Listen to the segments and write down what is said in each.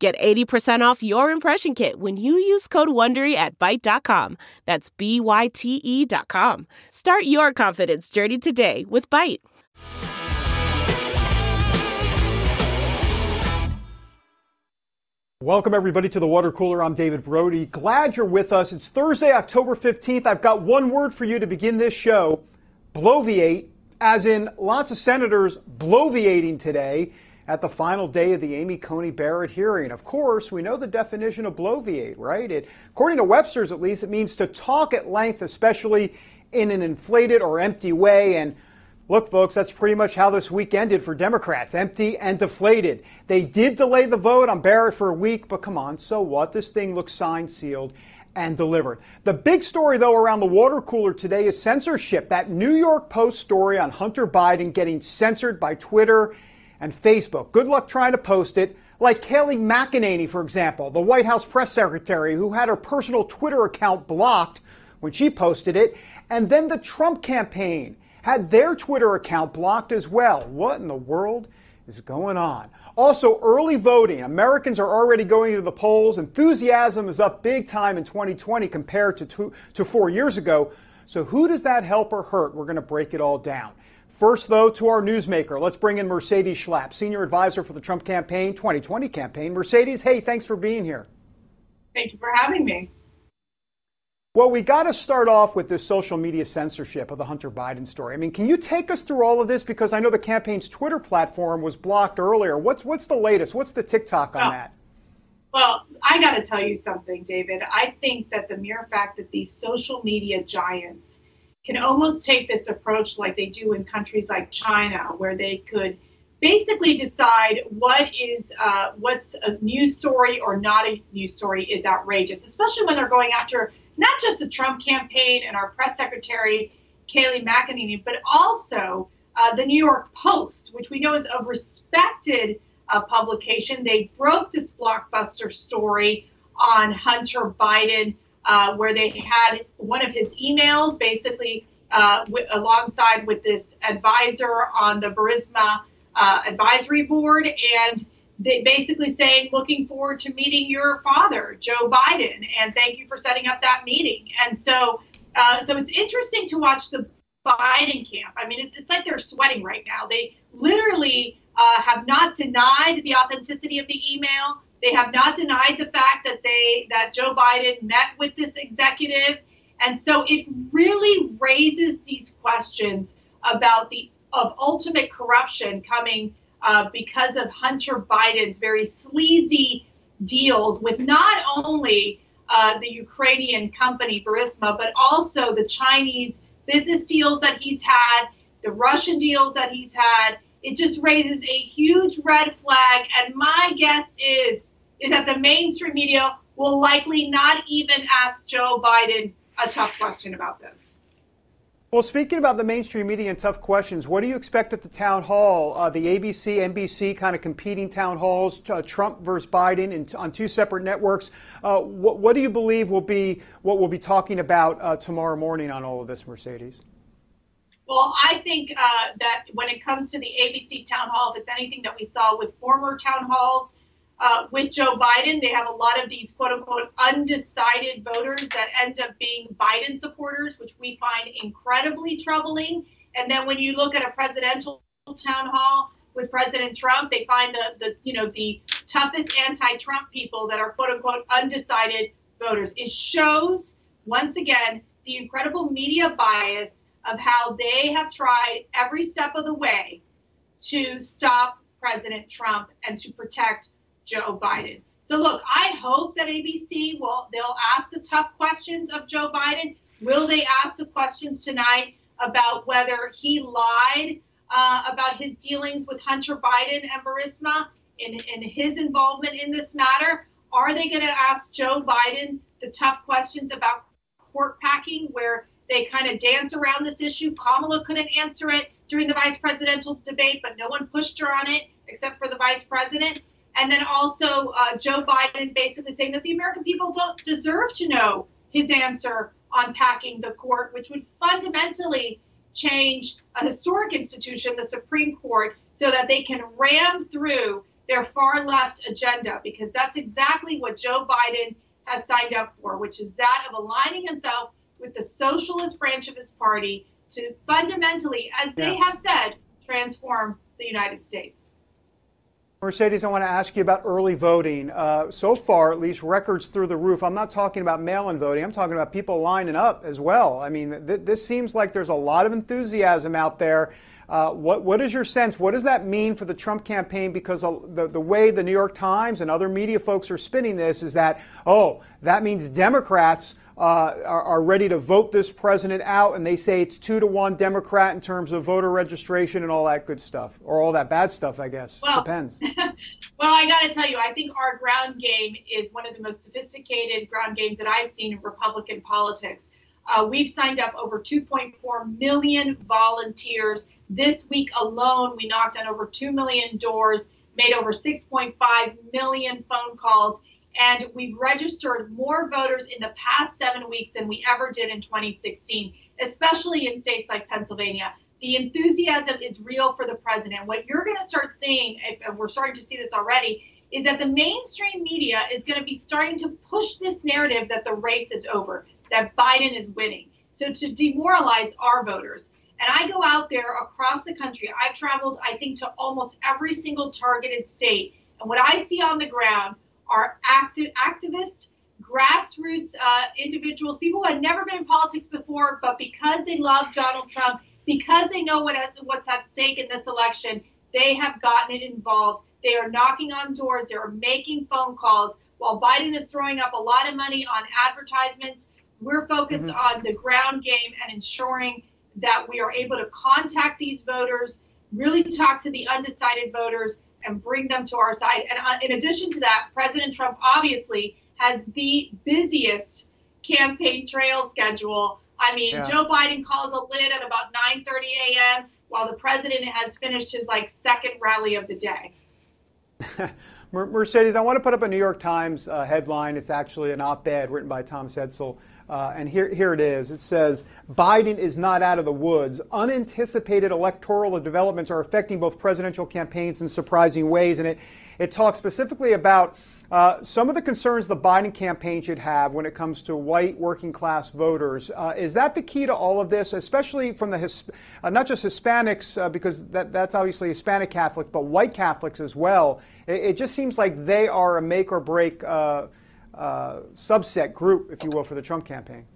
Get 80% off your impression kit when you use code WONDERY at Byte.com. That's B-Y-T-E dot com. Start your confidence journey today with Byte. Welcome, everybody, to the water cooler. I'm David Brody. Glad you're with us. It's Thursday, October 15th. I've got one word for you to begin this show bloviate, as in lots of senators bloviating today at the final day of the Amy Coney Barrett hearing. Of course, we know the definition of bloviate, right? It, according to Webster's at least, it means to talk at length, especially in an inflated or empty way. And look, folks, that's pretty much how this week ended for Democrats empty and deflated. They did delay the vote on Barrett for a week, but come on, so what? This thing looks signed, sealed, and delivered. The big story, though, around the water cooler today is censorship. That New York Post story on Hunter Biden getting censored by Twitter and Facebook. Good luck trying to post it. Like Kayleigh McEnany, for example, the White House press secretary who had her personal Twitter account blocked when she posted it. And then the Trump campaign had their Twitter account blocked as well. What in the world is going on? Also, early voting. Americans are already going to the polls. Enthusiasm is up big time in 2020 compared to, two, to four years ago. So, who does that help or hurt? We're going to break it all down. First, though, to our newsmaker. Let's bring in Mercedes Schlapp, senior advisor for the Trump campaign, 2020 campaign. Mercedes, hey, thanks for being here. Thank you for having me. Well, we got to start off with this social media censorship of the Hunter Biden story. I mean, can you take us through all of this? Because I know the campaign's Twitter platform was blocked earlier. What's what's the latest? What's the TikTok on well, that? Well, I got to tell you something, David. I think that the mere fact that these social media giants can almost take this approach like they do in countries like China, where they could basically decide what is uh, what's a news story or not a news story is outrageous, especially when they're going after not just the Trump campaign and our press secretary Kayleigh McEnany, but also uh, the New York Post, which we know is a respected uh, publication. They broke this blockbuster story on Hunter Biden uh, where they had one of his emails basically uh, alongside with this advisor on the Burisma uh, advisory board, and they basically saying, "Looking forward to meeting your father, Joe Biden, and thank you for setting up that meeting." And so, uh, so it's interesting to watch the Biden camp. I mean, it's like they're sweating right now. They literally uh, have not denied the authenticity of the email. They have not denied the fact that they that Joe Biden met with this executive, and so it really raises these questions about the of ultimate corruption coming uh, because of Hunter Biden's very sleazy deals with not only uh, the Ukrainian company Burisma, but also the Chinese business deals that he's had, the Russian deals that he's had, it just raises a huge red flag. And my guess is is that the mainstream media will likely not even ask Joe Biden a tough question about this. Well, speaking about the mainstream media and tough questions, what do you expect at the town hall? Uh, the ABC, NBC kind of competing town halls, uh, Trump versus Biden in, on two separate networks. Uh, what, what, do you believe will be what we'll be talking about uh, tomorrow morning on all of this, Mercedes? Well, I think uh, that when it comes to the ABC town hall, if it's anything that we saw with former town halls uh, with Joe Biden, they have a lot of these quote unquote undecided voters that end up being Biden supporters, which we find incredibly troubling. And then when you look at a presidential town hall with President Trump, they find the, the you know the toughest anti-Trump people that are quote unquote undecided voters. It shows once again the incredible media bias of how they have tried every step of the way to stop President Trump and to protect Joe Biden. So look, I hope that ABC will they'll ask the tough questions of Joe Biden. Will they ask the questions tonight about whether he lied uh, about his dealings with Hunter Biden and Burisma and, and his involvement in this matter? Are they going to ask Joe Biden the tough questions about court packing, where they kind of dance around this issue. Kamala couldn't answer it during the vice presidential debate, but no one pushed her on it except for the vice president. And then also uh, Joe Biden basically saying that the American people don't deserve to know his answer on packing the court, which would fundamentally change a historic institution, the Supreme Court, so that they can ram through their far left agenda, because that's exactly what Joe Biden has signed up for, which is that of aligning himself with the socialist branch of his party to fundamentally, as yeah. they have said, transform the United States. Mercedes, I want to ask you about early voting. Uh, so far, at least, records through the roof. I'm not talking about mail in voting, I'm talking about people lining up as well. I mean, th- this seems like there's a lot of enthusiasm out there. Uh, what, what is your sense? What does that mean for the Trump campaign? Because the, the way the New York Times and other media folks are spinning this is that, oh, that means Democrats uh, are, are, ready to vote this president out, and they say it's two to one Democrat in terms of voter registration and all that good stuff, or all that bad stuff, I guess. Well, Depends. well, I got to tell you, I think our ground game is one of the most sophisticated ground games that I've seen in Republican politics. Uh, we've signed up over 2.4 million volunteers. This week alone, we knocked on over 2 million doors, made over 6.5 million phone calls and we've registered more voters in the past seven weeks than we ever did in 2016, especially in states like Pennsylvania. The enthusiasm is real for the president. What you're going to start seeing, and we're starting to see this already, is that the mainstream media is going to be starting to push this narrative that the race is over, that Biden is winning. So to demoralize our voters. And I go out there across the country. I've traveled, I think, to almost every single targeted state. And what I see on the ground are active, activist, grassroots uh, individuals, people who had never been in politics before, but because they love Donald Trump, because they know what what's at stake in this election, they have gotten it involved. They are knocking on doors. They are making phone calls. While Biden is throwing up a lot of money on advertisements, we're focused mm-hmm. on the ground game and ensuring that we are able to contact these voters, really talk to the undecided voters, and bring them to our side. And uh, in addition to that, President Trump obviously has the busiest campaign trail schedule. I mean, yeah. Joe Biden calls a lid at about 9:30 a.m. while the president has finished his like second rally of the day. Mercedes, I want to put up a New York Times uh, headline. It's actually an op-ed written by Tom Edsall. Uh, and here, here it is. It says Biden is not out of the woods. Unanticipated electoral developments are affecting both presidential campaigns in surprising ways. And it, it talks specifically about uh, some of the concerns the Biden campaign should have when it comes to white working class voters. Uh, is that the key to all of this, especially from the His- uh, not just Hispanics, uh, because that, that's obviously Hispanic Catholic, but white Catholics as well? It, it just seems like they are a make or break uh, subset group, if you will, for the Trump campaign?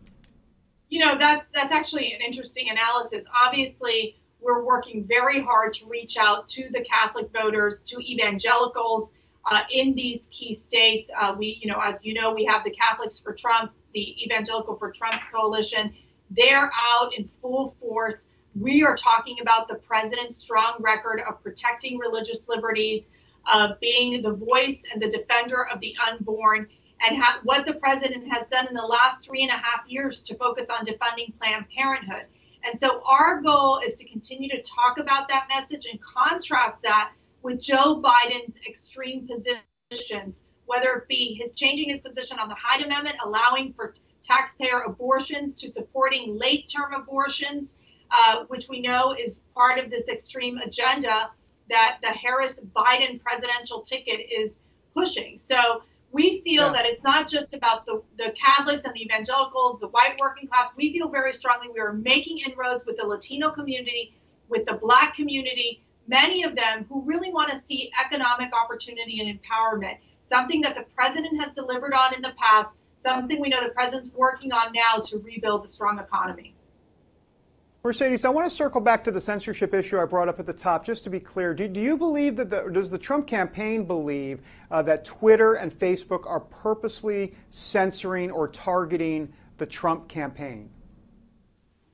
You know, that's that's actually an interesting analysis. Obviously, we're working very hard to reach out to the Catholic voters, to evangelicals uh, in these key states. Uh, we, you know, as you know, we have the Catholics for Trump, the Evangelical for Trump's coalition. They're out in full force. We are talking about the president's strong record of protecting religious liberties, of being the voice and the defender of the unborn and ha- what the president has done in the last three and a half years to focus on defunding Planned Parenthood. And so our goal is to continue to talk about that message and contrast that with Joe Biden's extreme positions, whether it be his changing his position on the Hyde Amendment, allowing for taxpayer abortions, to supporting late term abortions, uh, which we know is part of this extreme agenda that the Harris Biden presidential ticket is pushing. So we feel yeah. that it's not just about the, the Catholics and the evangelicals, the white working class. We feel very strongly we are making inroads with the Latino community, with the black community, many of them who really want to see economic opportunity and empowerment, something that the president has delivered on in the past, something we know the president's working on now to rebuild a strong economy. Mercedes, I want to circle back to the censorship issue I brought up at the top. Just to be clear, do, do you believe that the, does the Trump campaign believe uh, that Twitter and Facebook are purposely censoring or targeting the Trump campaign?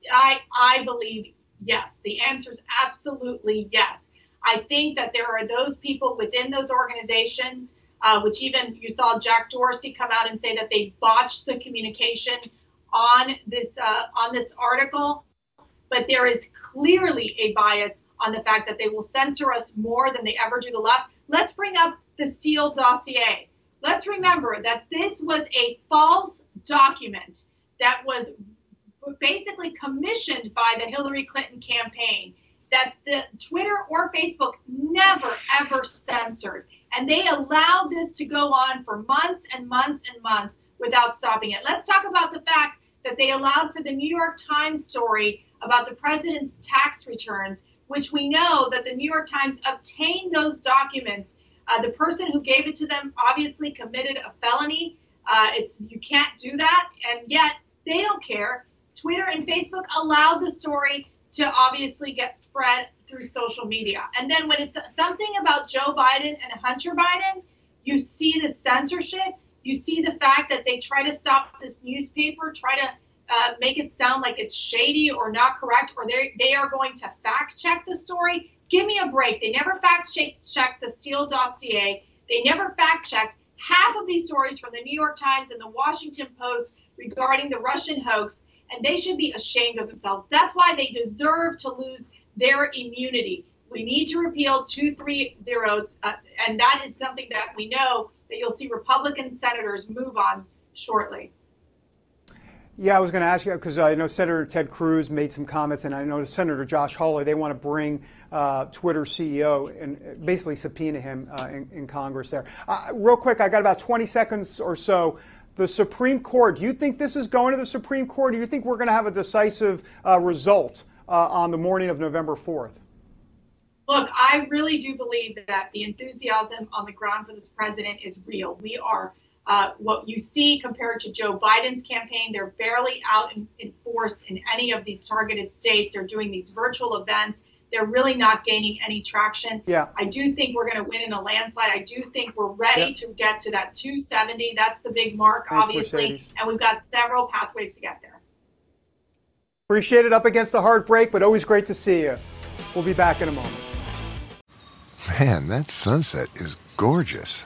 I I believe yes. The answer is absolutely yes. I think that there are those people within those organizations uh, which even you saw Jack Dorsey come out and say that they botched the communication on this uh, on this article. But there is clearly a bias on the fact that they will censor us more than they ever do the left. Let's bring up the Steele dossier. Let's remember that this was a false document that was basically commissioned by the Hillary Clinton campaign that the Twitter or Facebook never ever censored. And they allowed this to go on for months and months and months without stopping it. Let's talk about the fact that they allowed for the New York Times story about the president's tax returns, which we know that the New York Times obtained those documents. Uh, the person who gave it to them obviously committed a felony. Uh, it's you can't do that, and yet they don't care. Twitter and Facebook allowed the story to obviously get spread through social media. And then when it's something about Joe Biden and Hunter Biden, you see the censorship. You see the fact that they try to stop this newspaper, try to uh, make it sound like it's shady or not correct, or they they are going to fact check the story. Give me a break. They never fact check the Steele dossier. They never fact checked half of these stories from the New York Times and the Washington Post regarding the Russian hoax and they should be ashamed of themselves. That's why they deserve to lose their immunity. We need to repeal 230, uh, and that is something that we know that you'll see Republican senators move on shortly. Yeah, I was going to ask you because I know Senator Ted Cruz made some comments, and I know Senator Josh Hawley. They want to bring uh, Twitter CEO and basically subpoena him uh, in, in, Congress. There, uh, real quick, I got about 20 seconds or so the Supreme Court. Do you think this is going to the Supreme Court? Do you think we're going to have a decisive uh, result uh, on the morning of November 4th? Look, I really do believe that the enthusiasm on the ground for this president is real. We are uh, what you see compared to Joe Biden's campaign. They're barely out in, in force in any of these targeted states. They're doing these virtual events they're really not gaining any traction. Yeah. I do think we're going to win in a landslide. I do think we're ready yep. to get to that 270. That's the big mark, Thanks, obviously. Mercedes. And we've got several pathways to get there. Appreciate it up against the heartbreak, but always great to see you. We'll be back in a moment. Man, that sunset is gorgeous.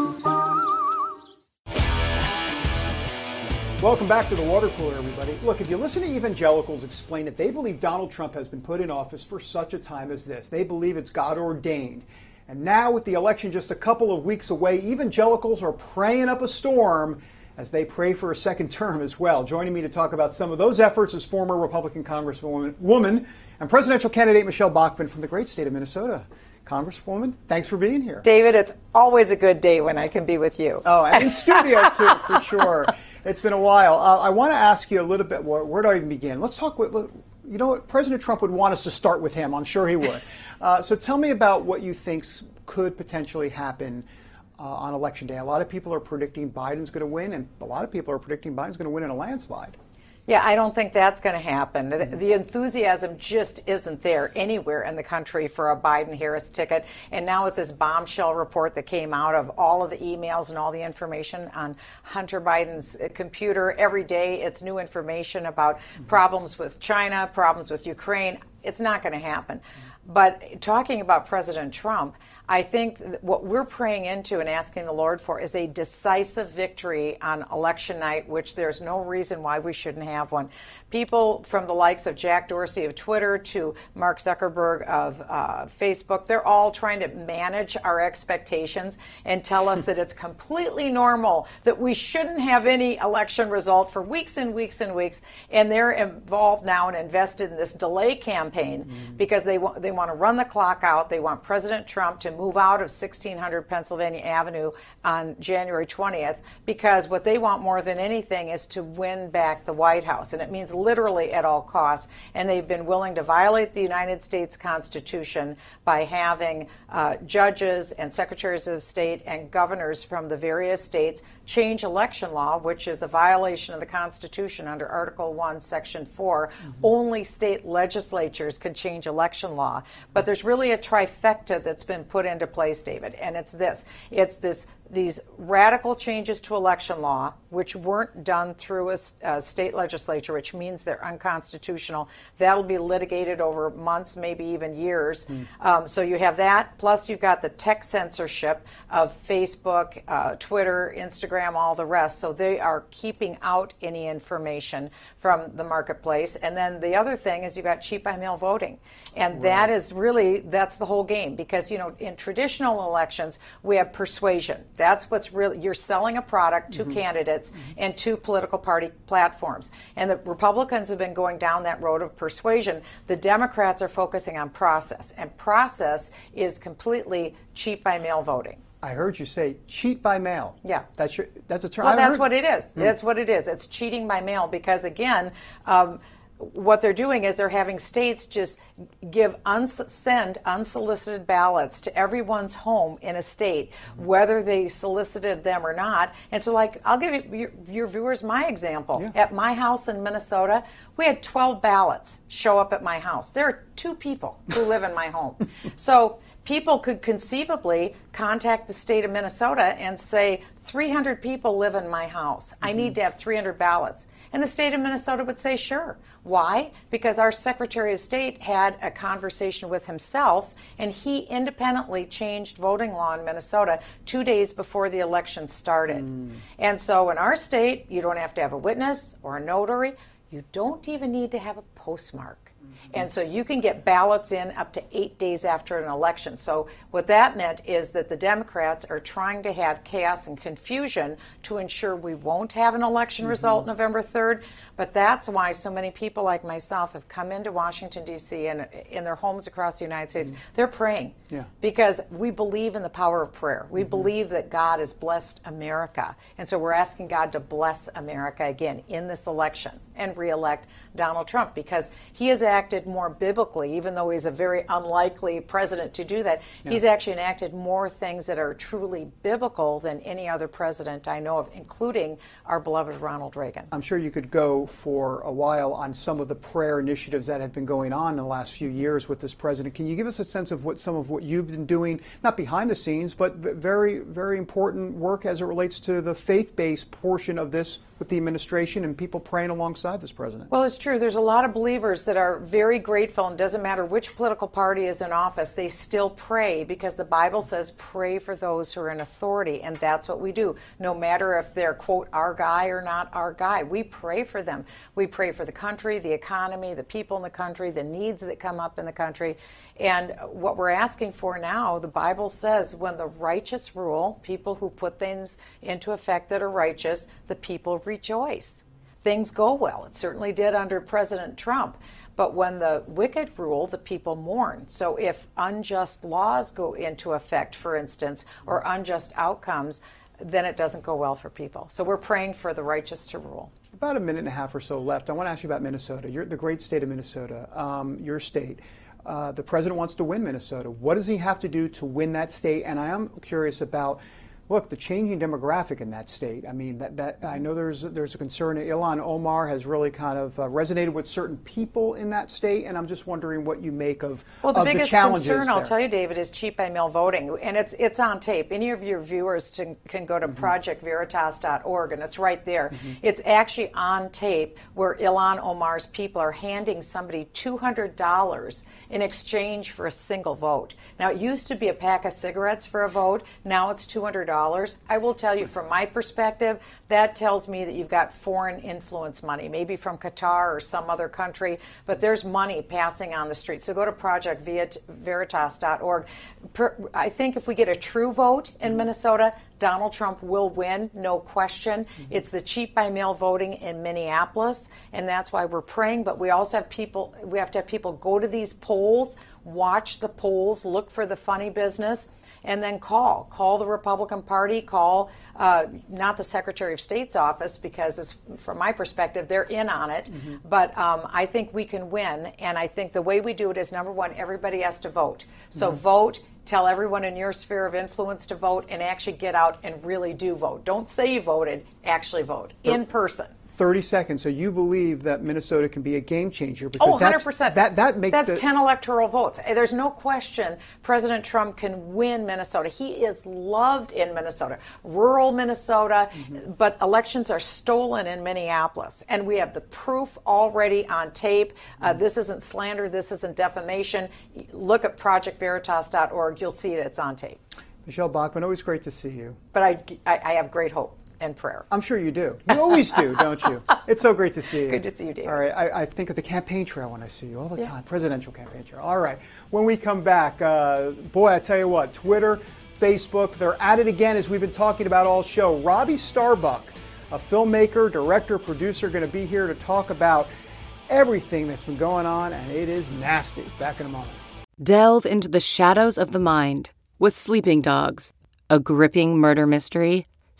Welcome back to the water cooler, everybody. Look, if you listen to evangelicals explain it, they believe Donald Trump has been put in office for such a time as this. They believe it's God ordained. And now, with the election just a couple of weeks away, evangelicals are praying up a storm as they pray for a second term as well. Joining me to talk about some of those efforts is former Republican Congresswoman woman, and presidential candidate Michelle Bachmann from the great state of Minnesota. Congresswoman, thanks for being here. David, it's always a good day when I can be with you. Oh, and in studio too, for sure. It's been a while. Uh, I want to ask you a little bit. Where, where do I even begin? Let's talk with. You know what? President Trump would want us to start with him. I'm sure he would. Uh, so tell me about what you think could potentially happen uh, on election day. A lot of people are predicting Biden's going to win, and a lot of people are predicting Biden's going to win in a landslide. Yeah, I don't think that's going to happen. The, the, enthusiasm just isn't there anywhere in the country for a Biden Harris ticket. And now, with this bombshell report that came out of all of the emails and all the information on Hunter Biden's computer every day, it's new information about mm-hmm. problems with China, problems with Ukraine. It's not going to happen. But talking about President Trump, I think what we're praying into and asking the Lord for is a decisive victory on election night, which there's no reason why we shouldn't have one. People from the likes of Jack Dorsey of Twitter to Mark Zuckerberg of uh, Facebook, they're all trying to manage our expectations and tell us that it's completely normal, that we shouldn't have any election result for weeks and weeks and weeks. And they're involved now and invested in this delay campaign campaign mm. because they want they want to run the clock out. They want President Trump to move out of 1600 Pennsylvania Avenue on January 20th because what they want more than anything is to win back the White House, and it means literally at all costs. And they've been willing to violate the United States Constitution by having uh, judges and secretaries of state and governors from the various states change election law, which is a violation of the Constitution under Article 1, Section 4. Mm-hmm. Only state legislatures can change election law. But there's really a trifecta that's been put into place, David, and it's this it's this these radical changes to election law, which weren't done through a, a, state legislature, which means they're unconstitutional. That'll be litigated over months, maybe even years. Mm. Um, so you have that. Plus, you've got the tech censorship of Facebook, uh, Twitter, Instagram, all the rest. So they are keeping out any information from the marketplace. And then the other thing is you've got cheat by mail voting, and right. that is really that's the whole game because you know in traditional elections we have persuasion that's what's really, you're selling a product to mm-hmm. candidates mm-hmm. and to political party platforms. And the Republicans have been going down that road of persuasion. The Democrats are focusing on process, and process is completely cheat by mail voting. I heard you say cheat by mail. Yeah, that's your that's a term. Well, that's heard. what it is. Mm. That's what it is. It's cheating by mail because again. Um, what they're doing is they're having states just give uns- send unsolicited ballots to everyone's home in a state, whether they solicited them or not. And so, like, I'll give you, your, your viewers my example. Yeah. At my house in Minnesota, we had 12 ballots show up at my house. There are two people who live in my home. So people could conceivably contact the state of Minnesota and say, 300 people live in my house. I need mm-hmm. to have 300 ballots. And the state of Minnesota would say, sure. Why? Because our Secretary of State had a conversation with himself and he independently changed voting law in Minnesota two days before the election started. Mm. And so in our state, you don't have to have a witness or a notary. You don't even need to have a postmark. And so you can get ballots in up to eight days after an election. So what that meant is that the Democrats are trying to have chaos and confusion to ensure we won't have an election mm-hmm. result November 3rd. But that's why so many people like myself have come into Washington, D.C. and in their homes across the United States. Mm-hmm. They're praying yeah. because we believe in the power of prayer. We mm-hmm. believe that God has blessed America. And so we're asking God to bless America again in this election and reelect Donald Trump because he has acted more biblically, even though he's a very unlikely president to do that. Yeah. He's actually enacted more things that are truly biblical than any other president I know of, including our beloved Ronald Reagan. I'm sure you could go for a while on some of the prayer initiatives that have been going on in the last few years with this president. Can you give us a sense of what some of what you've been doing, not behind the scenes, but very, very important work as it relates to the faith based portion of this with the administration and people praying alongside this president. Well, it's true. There's a lot of believers that are very grateful, and doesn't matter which political party is in office, they still pray because the Bible says pray for those who are in authority, and that's what we do. No matter if they're, quote, our guy or not our guy, we pray for them. We pray for the country, the economy, the people in the country, the needs that come up in the country. And what we're asking for now, the Bible says, when the righteous rule, people who put things into effect that are righteous, the people rejoice. Things go well. It certainly did under President Trump. But when the wicked rule, the people mourn. So if unjust laws go into effect, for instance, or unjust outcomes, then it doesn't go well for people. So we're praying for the righteous to rule. About a minute and a half or so left. I want to ask you about Minnesota. You're the great state of Minnesota, um, your state. Uh, the president wants to win Minnesota. What does he have to do to win that state? And I am curious about look, the changing demographic in that state. I mean, that, that I know there's there's a concern. Ilhan Omar has really kind of uh, resonated with certain people in that state, and I'm just wondering what you make of well, the of biggest the concern there. I'll tell you, David, is cheat by mail voting, and it's it's on tape. Any of your viewers to, can go to mm-hmm. projectveritas.org, and it's right there. Mm-hmm. It's actually on tape where Ilhan Omar's people are handing somebody two hundred dollars in exchange for a single vote. Now, it used to be a pack of cigarettes for a vote. Now it's two hundred dollars I will tell you from my perspective, that tells me that you've got foreign influence money, maybe from Qatar or some other country, but there's money passing on the street. So go to projectveritas.org. I think if we get a true vote in Minnesota, Donald Trump will win, no question. Mm-hmm. It's the cheat by mail voting in Minneapolis, and that's why we're praying. But we also have people, we have to have people go to these polls, watch the polls, look for the funny business and then call. Call the Republican Party, call uh, not the Secretary of State's office, because from my perspective, they're in on it. Mm-hmm. But um, I think we can win. And I think the way we do it is number one, everybody has to vote. So mm-hmm. vote. Tell everyone in your sphere of influence to vote and actually get out and really do vote. Don't say you voted, actually vote in person. 30 seconds. So you believe that Minnesota can be a game changer? Because oh, 100%. That, that makes That's the... 10 electoral votes. There's no question President Trump can win Minnesota. He is loved in Minnesota, rural Minnesota, mm-hmm. but elections are stolen in Minneapolis. And we have the proof already on tape. Uh, mm-hmm. this isn't slander, this isn't defamation. Look at projectveritas.org. You'll see it, it's on tape. Michelle Bachmann, always great to see you. But I, I, I have great hope and prayer. I'm sure you do. You always do, don't you? It's so great to see you. Good to see you, David. All right. I, I think of the campaign trail when I see you all the yeah. time, presidential campaign trail. All right. When we come back, uh, boy, I tell you what, Twitter, Facebook, they're at it again as we've been talking about all show. Robbie Starbuck, a filmmaker, director, producer, going to be here to talk about everything that's been going on, and it is nasty. Back in a moment. Delve into the shadows of the mind with Sleeping Dogs, a gripping murder mystery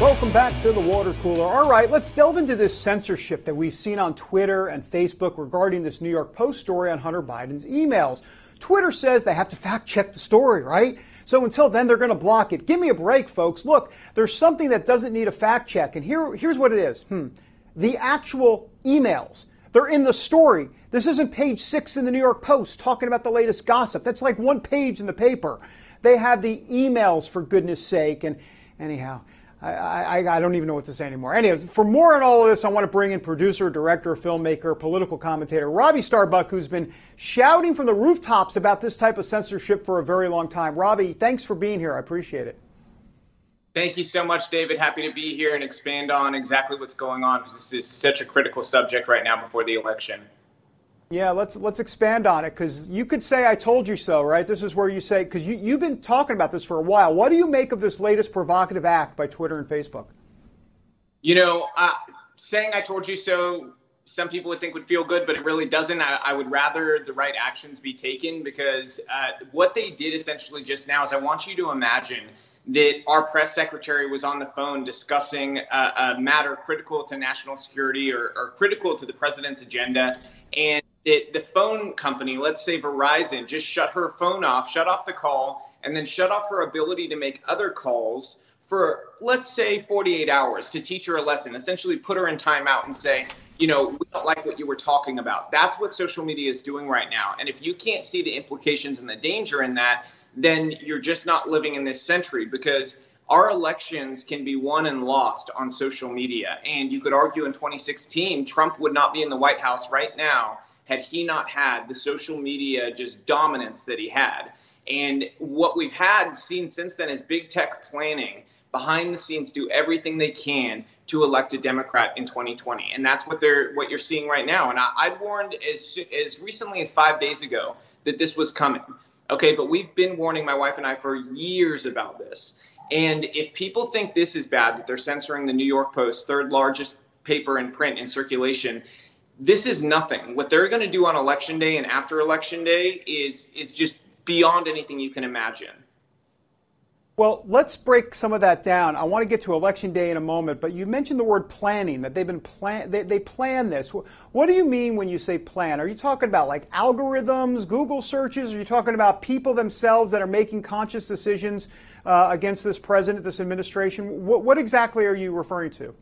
Welcome back to the water cooler. All right, let's delve into this censorship that we've seen on Twitter and Facebook regarding this New York Post story on Hunter Biden's emails. Twitter says they have to fact check the story, right? So until then, they're going to block it. Give me a break, folks. Look, there's something that doesn't need a fact check, and here, here's what it is. Hmm. The actual emails. They're in the story. This isn't page six in the New York Post talking about the latest gossip. That's like one page in the paper. They have the emails, for goodness sake. And anyhow, I, I, I, don't even know what to say anymore. Anyway, for more on all of this, I want to bring in producer, director, filmmaker, political commentator Robbie Starbuck, who's been shouting from the rooftops about this type of censorship for a very long time. Robbie, thanks for being here. I appreciate it. Thank you so much, David. Happy to be here and expand on exactly what's going on because this is such a critical subject right now before the election. Yeah, let's let's expand on it because you could say I told you so, right? This is where you say because you you've been talking about this for a while. What do you make of this latest provocative act by Twitter and Facebook? You know, uh, saying I told you so, some people would think would feel good, but it really doesn't. I, I wod rather the right actions be taken because uh, what they did essentially just now is I want you to imagine that our press secretary was on the phone discussing a, a matter critical to national security or, or critical to the president's agenda and it, the phone company, let's say Verizon, just shut her phone off, shut off the call, and then shut off her ability to make other calls for, let's say, 48 hours to teach her a lesson, essentially put her in timeout and say, you know, we don't like what you were talking about. That's what social media is doing right now. And if you can't see the implications and the danger in that, then you're just not living in this century because our elections can be won and lost on social media. And you could argue in 2016, Trump would not be in the White House right now had he not had the social media just dominance that he had. And what we've had seen since then is big tech planning behind the scenes do everything they can to elect a Democrat in 2020, and that's what they're what you're seeing right now. And I, I warned as as recently as five days ago that this was coming. Okay, but we've been warning my wife and I for years about this. And if people think this is bad, that they're censoring the New York Post, third largest paper in print in circulation, this is nothing. What they're going to do on election day and after election day is is just beyond anything you can imagine. Well, let's break some of that down. I want to get to election day in a moment, but you mentioned the word planning that they've been plan they, they plan this. What do you mean when you say plan? Are you talking about like algorithms, Google searches? Are you talking about people themselves that are making conscious decisions uh, against this president, this administration? What, what exactly are you referring to?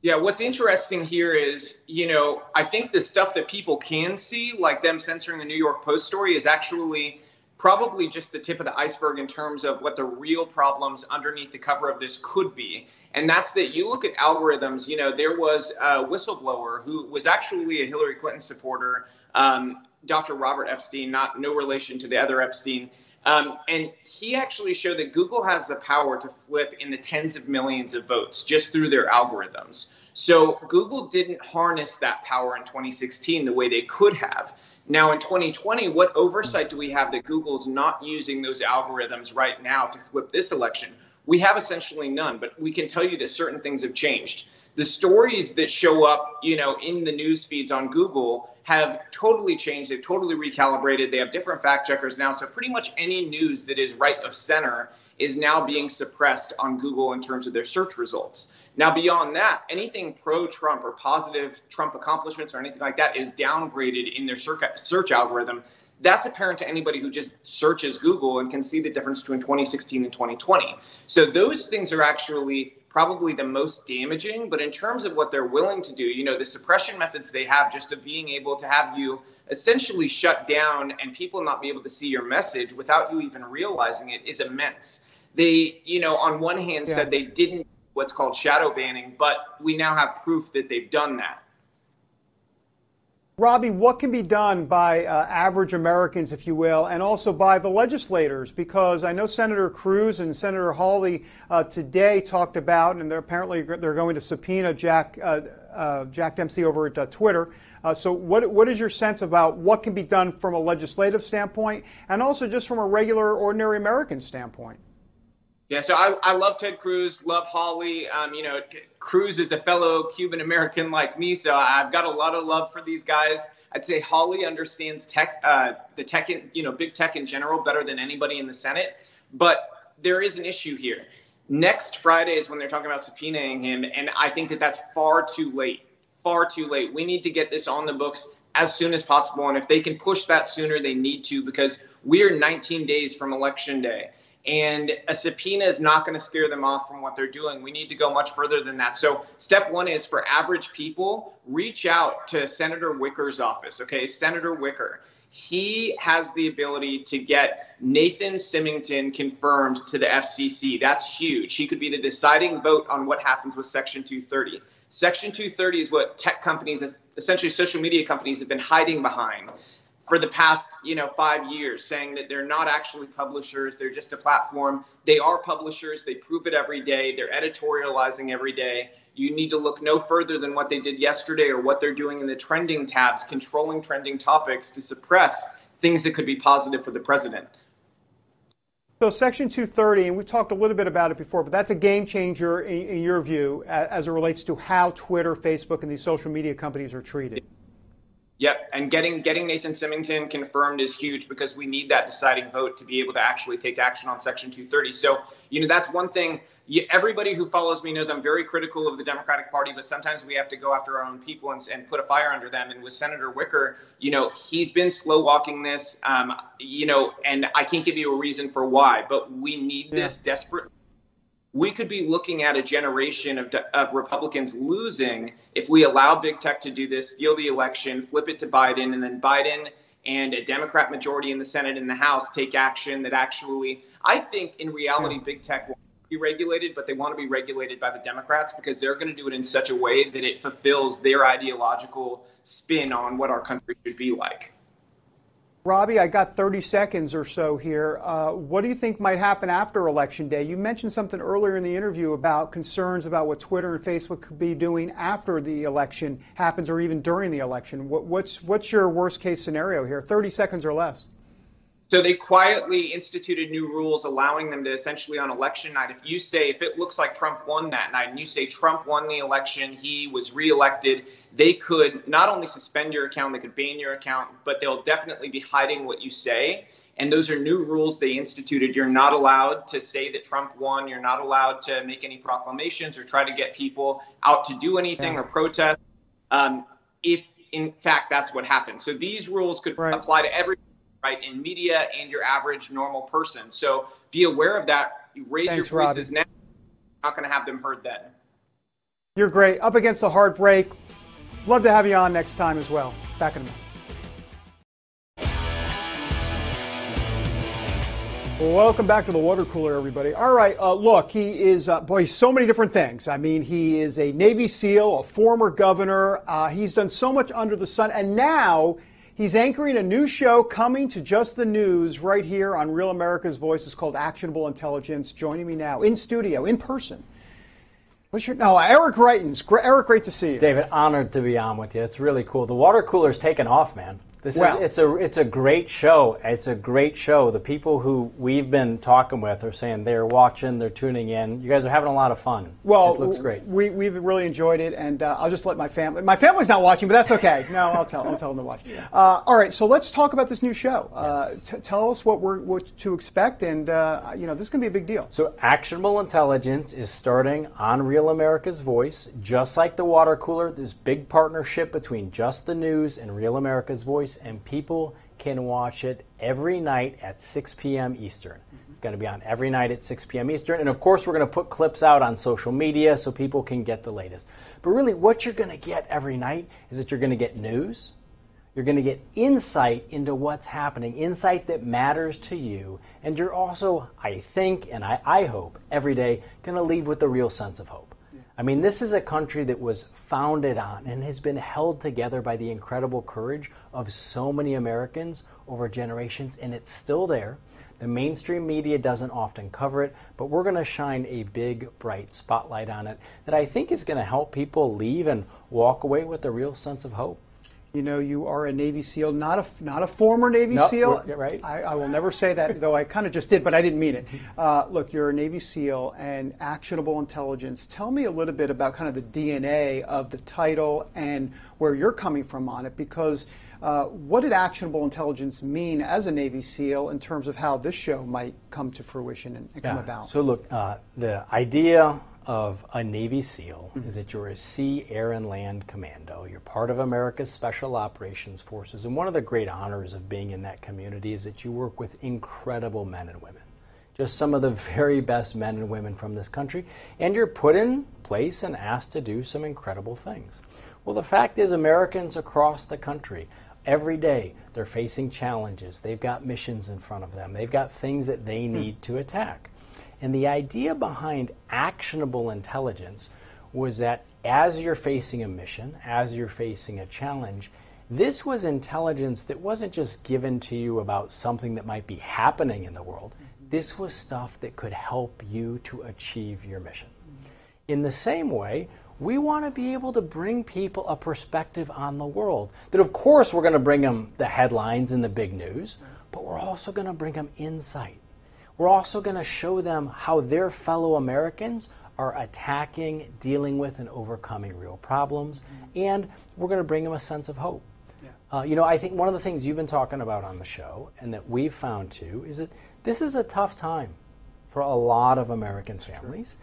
Yeah, what's interesting here is, you know, I think the stuff that people can see, like them censoring the New York Post story, is actually probably just the tip of the iceberg in terms of what the real problems underneath the cover of this could be. And that's that you look at algorithms, you know, there was a whistleblower who was actually a Hillary Clinton supporter, um, Dr. Robert Epstein, not no relation to the other Epstein. Um, and he actually showed that Google has the power to flip in the tens of millions of votes just through their algorithms. So Google didn't harness that power in 2016 the way they could have. Now, in 2020, what oversight do we have that Google's not using those algorithms right now to flip this election? We have essentially none, but we can tell you that certain things have changed. The stories that show up, you know, in the news feeds on Google have totally changed. They've totally recalibrated. They have different fact checkers now. So pretty much any news that is right of center is now being suppressed on Google in terms of their search results. Now, beyond that, anything pro Trump or positive Trump accomplishments or anything like that is downgraded in their search algorithm. That's apparent to anybody who just searches Google and can see the difference between 2016 and 2020. So, those things are actually probably the most damaging. But in terms of what they're willing to do, you know, the suppression methods they have just of being able to have you essentially shut down and people not be able to see your message without you even realizing it is immense. They, you know, on one hand yeah. said they didn't what's called shadow banning, but we now have proof that they've done that. Robbie, what can be done by uh, average Americans, if you will, and also by the legislators? Because I know Senator Cruz and Senator Hawley uh, today talked about, and they're apparently they're going to subpoena Jack uh, uh Jack Dempsey over at uh, Twitter. Uh, so, what what is your sense about what can be done from a legislative standpoint, and also just from a regular, ordinary American standpoint? Yeah, so I, I love Ted Cruz, love Hawley. Um, you know, Cruz is a fellow Cuban American like me, so I've got a lot of love for these guys. I'd say Hawley understands tech, uh, the tech, in, you know, big tech in general better than anybody in the Senate. But there is an issue here. Next Friday is when they're talking about subpoenaing him, and I think that that's far too late. Far too late. We need to get this on the books as soon as possible, and if they can push that sooner, they need to because we're 19 days from election day and a subpoena is not going to scare them off from what they're doing. We need to go much further than that. So, step one is for average people, reach out to Senator Wicker's office. Okay, Senator Wicker. He has the ability to get Nathan Simington confirmed to the FCC. That's huge. He could be the deciding vote on what happens with Section 230. Section 230 is what tech companies, essentially social media companies, have been hiding behind for the past you know five years saying that they're not actually publishers they're just a platform. They are publishers they prove it every day they're editorializing every day. You need to look no further than what they did yesterday or what they're doing in the trending tabs controlling trending topics to suppress things that could be positive for the president. So section 230 and we've talked a little bit about it before but that's a game changer in, in your view as it relates to how twitter facebook and these social media companies are treated Yep, and getting getting Nathan Simington confirmed is huge because we need that deciding vote to be able to actually take action on Section 230. So, you know, that's one thing. You, everybody who follows me knows I'm very critical of the Democratic Party, but sometimes we have to go after our own people and, and put a fire under them. And with Senator Wicker, you know, he's been slow walking this, um, you know, and I can't give you a reason for why, but we need this desperately we could be looking at a generation of, of Republicans losing if we allow big tech to do this, steal the election, flip it to Biden, and then Biden and a Democrat majority in the Senate and the House take action that actually, I think in reality, big tech will be regulated, but they want to be regulated by the Democrats because they're going to do it in such a way that it fulfills their ideological spin on what our country should be like. Robbie, I got 30 seconds or so here. Uh, what do you think might happen after Election Day? You mentioned something earlier in the interview about concerns about what Twitter and Facebook could be doing after the election happens or even during the election. What, what's, what's your worst case scenario here? 30 seconds or less. So they quietly instituted new rules allowing them to essentially on election night, if you say, if it looks like Trump won that night and you say Trump won the election, he was reelected, they could not only suspend your account, they could ban your account, but they'll definitely be hiding what you say. And those are new rules they instituted. You're not allowed to say that Trump won. You're not allowed to make any proclamations or try to get people out to do anything yeah. or protest. Um, if in fact that's what happened. So these rules could right. apply to every right in media and your average normal person. So be aware of that. You raise Thanks, your voices Robbie. now. Not going to have them heard then. You're great. Up against the heartbreak. Love to have you on next time as well. Back in a minute. Welcome back to the water cooler, everybody. All right, uh, look, he is, uh, boy, so many different things. I mean, he is a Navy SEAL, a former governor. Uh, he's done so much under the sun, and now he's anchoring a new show coming to Just the News right here on Real America's Voice. It's called Actionable Intelligence. Joining me now in studio, in person. What's your no? Eric Greitens. Eric, great to see you. David, honored to be on with you. It's really cool. The water cooler's taken off, man. This well, is it's a it's a great show. It's a great show. The people who we've been talking with are saying they're watching, they're tuning in. You guys are having a lot of fun. Well, it looks great. We we've really enjoyed it, and uh, I'll just let my family. My family's not watching, but that's okay. No, I'll tell. I'll tell them to watch. Uh, all right, so let's talk about this new show. Uh, yes. t- tell us what we're what to expect, and uh, you know this is going to be a big deal. So, actionable intelligence is starting on Real America's Voice, just like the water cooler. This big partnership between Just the News and Real America's Voice and people can watch it every night at 6 p.m. Eastern. Mm-hmm. It's going to be on every night at 6 p.m. Eastern. And of course, we're going to put clips out on social media so people can get the latest. But really, what you're going to get every night is that you're going to get news. You're going to get insight into what's happening, insight that matters to you. And you're also, I think, and I, I hope, every day, going to leave with a real sense of hope. I mean, this is a country that was founded on and has been held together by the incredible courage of so many Americans over generations, and it's still there. The mainstream media doesn't often cover it, but we're going to shine a big, bright spotlight on it that I think is going to help people leave and walk away with a real sense of hope. You know, you are a Navy SEAL, not a not a former Navy SEAL. Right. I, I, will never say that, though I kind of just did, but I didn't mean it. Uh, look, you're a Navy SEAL and actionable intelligence. Tell me a little bit about kind of the DNA of the title and where you're coming from on it, because uh, what did actionable intelligence mean as a Navy SEAL in terms of how this show might come to fruition and, and yeah. come about? So, look, uh, the idea of a Navy SEAL mm-hmm. is that you're a sea, air, and land commando. You're part of America's Special Operations Forces. And one of the great honors of being in that community is that you work with incredible men and women. Just some of the very best men and women from this country. And you're put in place and asked to do some incredible things. Well, the fact is, Americans across the country, every day, they're facing challenges. They've got missions in front of them, they've got things that they hmm. need to attack. And the idea behind actionable intelligence was that as you're facing a mission, as you're facing a challenge, this was intelligence that wasn't just given to you about something that might be happening in the world. This was stuff that could help you to achieve your mission. In the same way, we want to be able to bring people a perspective on the world. That, of course, we're going to bring them the headlines and the big news, but we're also going to bring them insight we're also going to show them how their fellow Americans are attacking, dealing with, and overcoming real problems. Mm-hmm. And we're going to bring them a sense of hope. Yeah. Uh, you know, I think one of the things you've been talking about on the show, and that we've found too, is that this is a tough time for a lot of American families.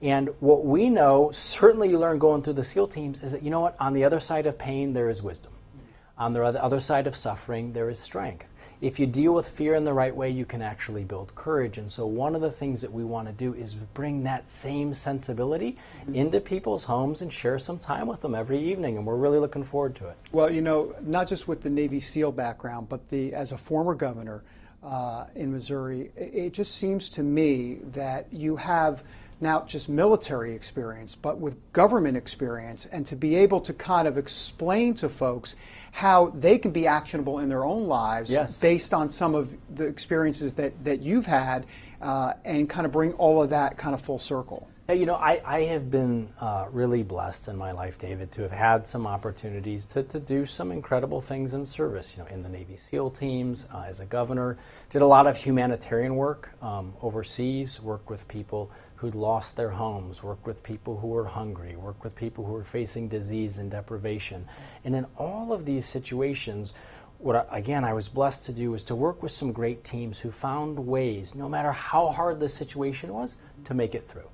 And what we know, certainly you learn going through the SEAL teams, is that, you know what, on the other side of pain, there is wisdom. Mm-hmm. On the other side of suffering, there is strength if you deal with fear in the right way, you can actually build courage. And so, one of the things that we want to do is bring that same sensibility mm-hmm. into people's homes and share some time with them every evening. And we're really looking forward to it. Well, you know, not just with the Navy SEAL background, but the as a former governor uh, in Missouri, it just seems to me that you have not just military experience, but with government experience, and to be able to kind of explain to folks how they can be actionable in their own lives yes. based on some of the experiences that, that you've had uh, and kind of bring all of that kind of full circle. You know, I, I have been uh, really blessed in my life, David, to have had some opportunities to, to do some incredible things in service. You know, in the Navy SEAL teams, uh, as a governor, did a lot of humanitarian work um, overseas, worked with people who'd lost their homes, worked with people who were hungry, worked with people who were facing disease and deprivation. And in all of these situations, what I, again I was blessed to do was to work with some great teams who found ways, no matter how hard the situation was, to make it through.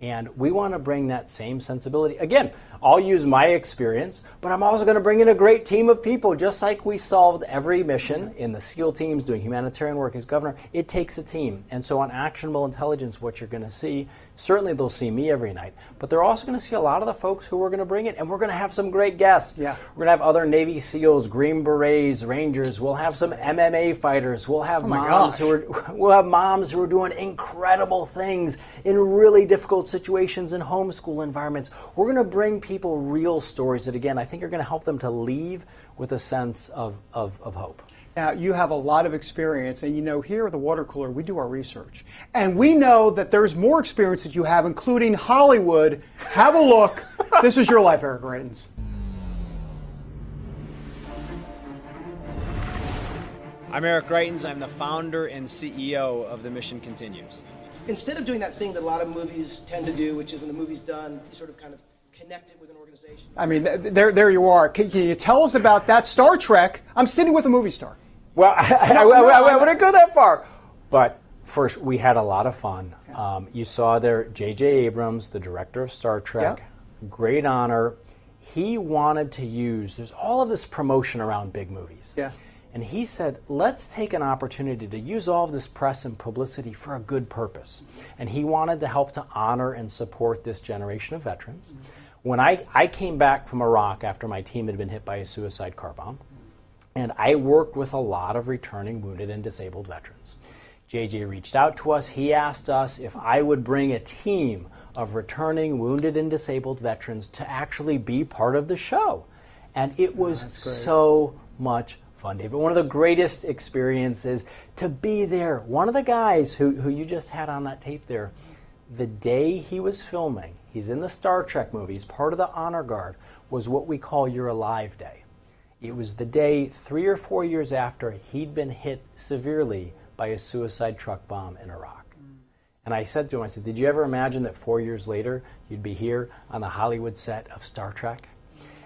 And we want to bring that same sensibility. Again, I'll use my experience, but I'm also going to bring in a great team of people. Just like we solved every mission in the SEAL teams doing humanitarian work as governor, it takes a team. And so on actionable intelligence, what you're going to see certainly they'll see me every night, but they're also going to see a lot of the folks who we're going to bring it, and we're going to have some great guests. Yeah. We're going to have other Navy SEALs, Green Berets, Rangers. We'll have some MMA fighters. We'll have Oh moms gosh. who are we'll have moms who are doing incredible things in really difficult situations in homeschool environments. We're going to bring people real stories that again I think are going to help them to leave with a sense of, of, of hope. Now, you have a lot of experience, and you know, here at the water cooler, we do our research. And we know that there's more experience that you have, including Hollywood. Have a look. this is your life, Eric Greitens. I'm Eric Greitens. I'm the founder and CEO of The Mission Continues. Instead of doing that thing that a lot of movies tend to do, which is when the movie's done, you sort of kind of connect it with an organization. I mean, there, there you are. Can, can you tell us about that Star Trek? I'm sitting with a movie star. Well, I, I, No, I, no, I, wouldn't go that far. But first, we had a lot of fun. Um, you saw there J.J. Abrams, the director of Star Trek, great honor. He wanted to use, there's all of this promotion around big movies. Yeah. And he said, let's take an opportunity to use all of this press and publicity for a good purpose. And he wanted to help to honor and support this generation of veterans. When I, I came back from Iraq after my team had been hit by a suicide car bomb, and I worked with a lot of returning wounded and disabled veterans. JJ reached out to us. He asked us if I would bring a team of returning wounded and disabled veterans to actually be part of the show. And it was so much fun, David. One of the greatest experiences to be there. One of the guys who, who you just had on that tape there, the day he was filming, he's in the Star Trek movie, he's part of the Honor Guard, was what we call Your Alive Day. It was the day three or four years after he'd been hit severely by a suicide truck bomb in Iraq. And I said to him, I said, Did you ever imagine that four years later you'd be here on the Hollywood set of Star Trek?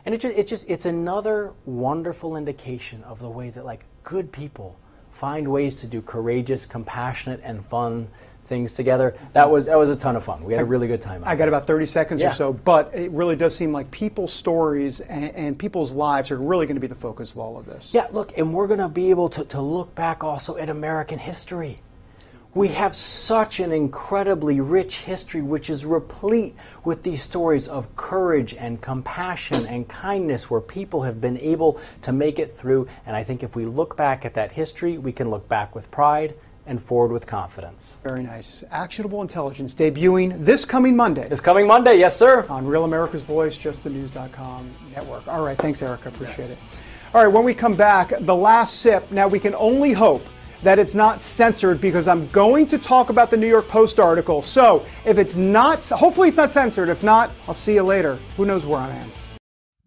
And it just, it just it's another wonderful indication of the way that like good people find ways to do courageous, compassionate, and fun things together. That was that was a ton of fun. We had a really good time. I got about 30 seconds Yeah. or so, but it really does seem like people's stories and, and people's lives are really going to be the focus of all of this. Yeah, look, and we're going to be able to, to look back also at American history. We have such an incredibly rich history, which is replete with these stories of courage and compassion and kindness where people have been able to make it through. And I think if we look back at that history, we can look back with pride and forward with confidence. Very nice. Actionable Intelligence debuting this coming Monday. This coming Monday, yes, sir. On Real America's Voice, justthenews.com network. All right, thanks, Eric. I appreciate it. All right, when we come back, the last sip. Now, we can only hope that it's not censored because I'm going to talk about the New York Post article. So, if it's not, hopefully it's not censored. If not, I'll see you later. Who knows where I am?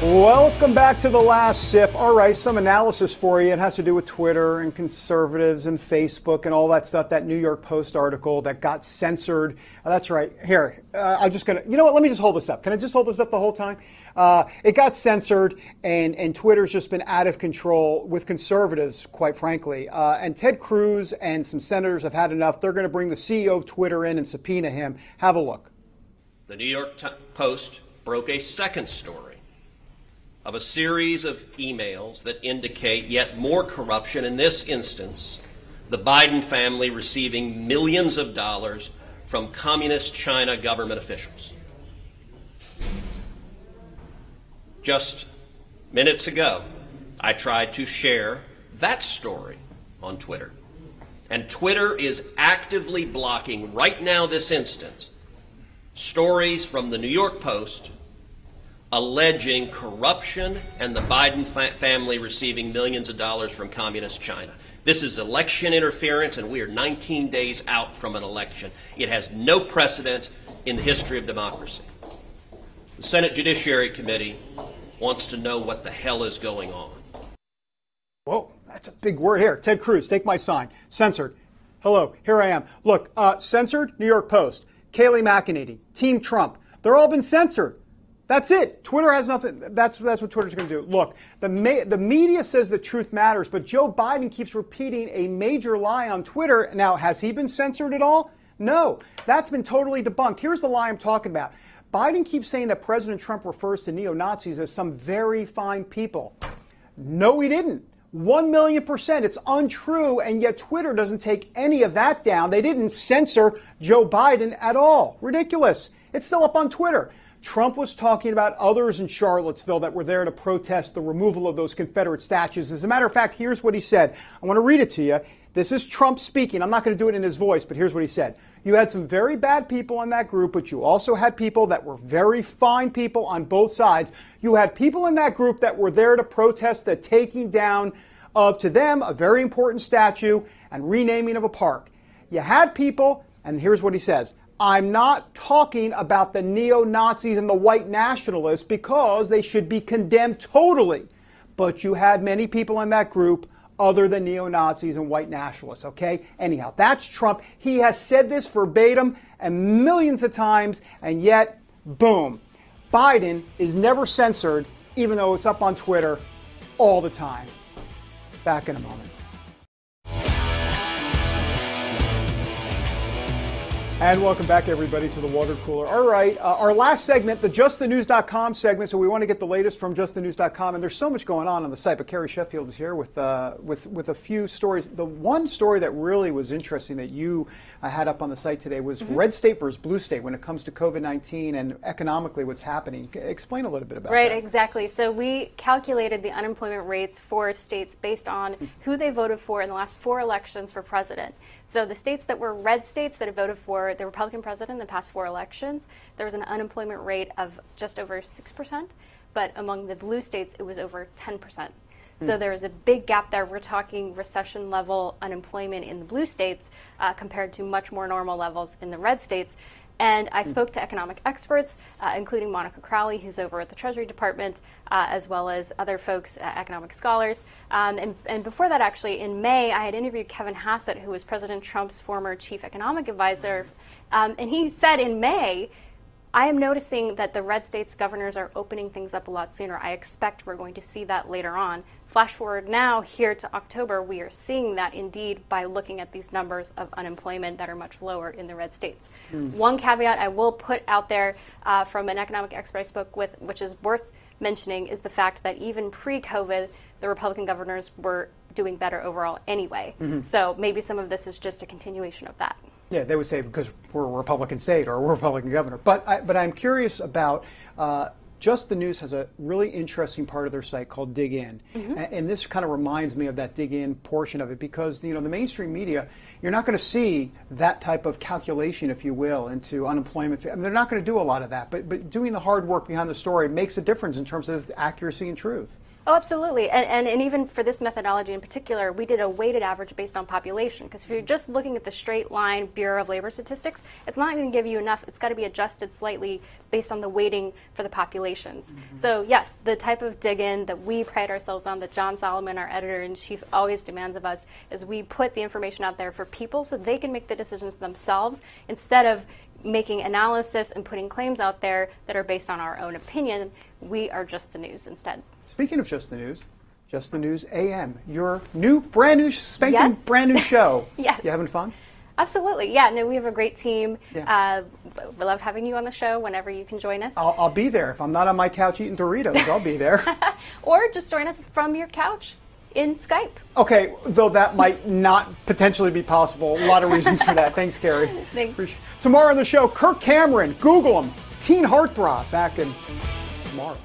Welcome back to the last sip. All right, some analysis for you. It has to do with Twitter and conservatives and Facebook and all that stuff. That New York Post article that got censored. Uh, that's right. Here, uh, I'm just gonna. You know what? Let me just hold this up. Can I just hold this up the whole time? Uh, it got censored, and and Twitter's just been out of control with conservatives, quite frankly. Uh, and Ted Cruz and some senators have had enough. They're going to bring the CEO of Twitter in and subpoena him. Have a look. The New York Post broke a second story of a series of emails that indicate yet more corruption, in this instance, the Biden family receiving millions of dollars from Communist China government officials. Just minutes ago, I tried to share that story on Twitter. And Twitter is actively blocking, right now, this instant, stories from the New York Post alleging corruption and the Biden fa- family receiving millions of dollars from communist China. This is election interference, and we are 19 days out from an election. It has no precedent in the history of democracy. The Senate Judiciary Committee wants to know what the hell is going on. Whoa, that's a big word here. Ted Cruz, take my sign. Censored. Hello, here I am. Look, uh, censored, New York Post, Kayleigh McEnany, Team Trump. They're all been censored. That's it. Twitter has nothing. That's that's what Twitter's going to do. Look, the ma- the media says the truth matters, but Joe Biden keeps repeating a major lie on Twitter. Now, has he been censored at all? No, that's been totally debunked. Here's the lie I'm talking about. Biden keeps saying that President Trump refers to neo Nazis as some very fine people. No, he didn't. One million percent. It's untrue, and yet Twitter doesn't take any of that down. They didn't censor Joe Biden at all. Ridiculous. It's still up on Twitter. Trump was talking about others in Charlottesville that were there to protest the removal of those Confederate statues. As a matter of fact, here's what he said. I want to read it to you. This is Trump speaking. I'm not going to do it in his voice, but here's what he said. You had some very bad people in that group, but you also had people that were very fine people on both sides. You had people in that group that were there to protest the taking down of, to them, a very important statue and renaming of a park. You had people, and here's what he says I'm not talking about the neo Nazis and the white nationalists because they should be condemned totally. But you had many people in that group other than neo Nazis and white nationalists, okay? Anyhow, that's Trump. He has said this verbatim and millions of times, and yet, boom, Biden is never censored, even though it's up on Twitter all the time. Back in a moment. And welcome back, everybody, to the water cooler. All right, uh, our last segment, the justthenews.com segment. So we want to get the latest from justthenews.com, and there's so much going on on the site. But Carrie Sheffield is here with uh, with with a few stories. The one story that really was interesting that you uh, had up on the site today was mm-hmm. red state versus blue state when it comes to COVID-19 and economically what's happening. Explain a little bit about right, that. Right, exactly. So we calculated the unemployment rates for states based on mm. who they voted for in the last four elections for president. So the states that were red states that have voted for the Republican president in the past four elections, there was an unemployment rate of just over 6%, but among the blue states, it was over 10%. So hmm. there is a big gap there. We're talking recession level unemployment in the blue states uh, compared to much more normal levels in the red states. And I hmm. spoke to economic experts, uh, including Monica Crowley, who's over at the Treasury Department, uh, as well as other folks, uh, economic scholars. Um, and, and, before that, actually, in May, I had interviewed Kevin Hassett, who was President Trump's former chief economic advisor. Um, and he said in May, I am noticing that the red states governors are opening things up a lot sooner. I expect we're going to see that later on. Flash forward now here to October, we are seeing that indeed by looking at these numbers of unemployment that are much lower in the red states. Mm. One caveat I will put out there uh, from an economic expert I spoke with, which is worth mentioning, is the fact that even pre COVID, the Republican governors were doing better overall anyway. Mm-hmm. So maybe some of this is just a continuation of that. Yeah, they would say because we're a Republican state or we're a Republican governor. But I, but I'm curious about uh, just the News has a really interesting part of their site called Dig In, mm-hmm. and, and, this kind of reminds me of that Dig In portion of it because you know the mainstream media, you're not going to see that type of calculation, if you will, into unemployment. I mean, they're not going to do a lot of that, but but doing the hard work behind the story makes a difference in terms of accuracy and truth. Oh, absolutely. And, and, and, even for this methodology in particular, we did a weighted average based on population. Because if you're just looking at the straight line Bureau of Labor Statistics, it's not going to give you enough. It's got to be adjusted slightly based on the weighting for the populations. Mm-hmm. So, yes, the type of dig in that we pride ourselves on, that John Solomon, our editor in chief, always demands of us, is we put the information out there for people so they can make the decisions themselves instead of making analysis and putting claims out there that are based on our own opinion. We are just the news instead. Speaking of Just the News, Just the News AM, your new, brand new, spanking, yes. brand new show. yes. You having fun? Absolutely. Yeah, no, we have a great team. Yeah. Uh, we love having you on the show whenever you can join us. I'll, I'll be there. If I'm not on my couch eating Doritos, I'll be there. or just join us from your couch in Skype. Okay, though that might not potentially be possible. A lot of reasons for that. Thanks, Carrie. Thanks. Tomorrow on the show, Kirk Cameron, Google him, teen heartthrob, back in tomorrow.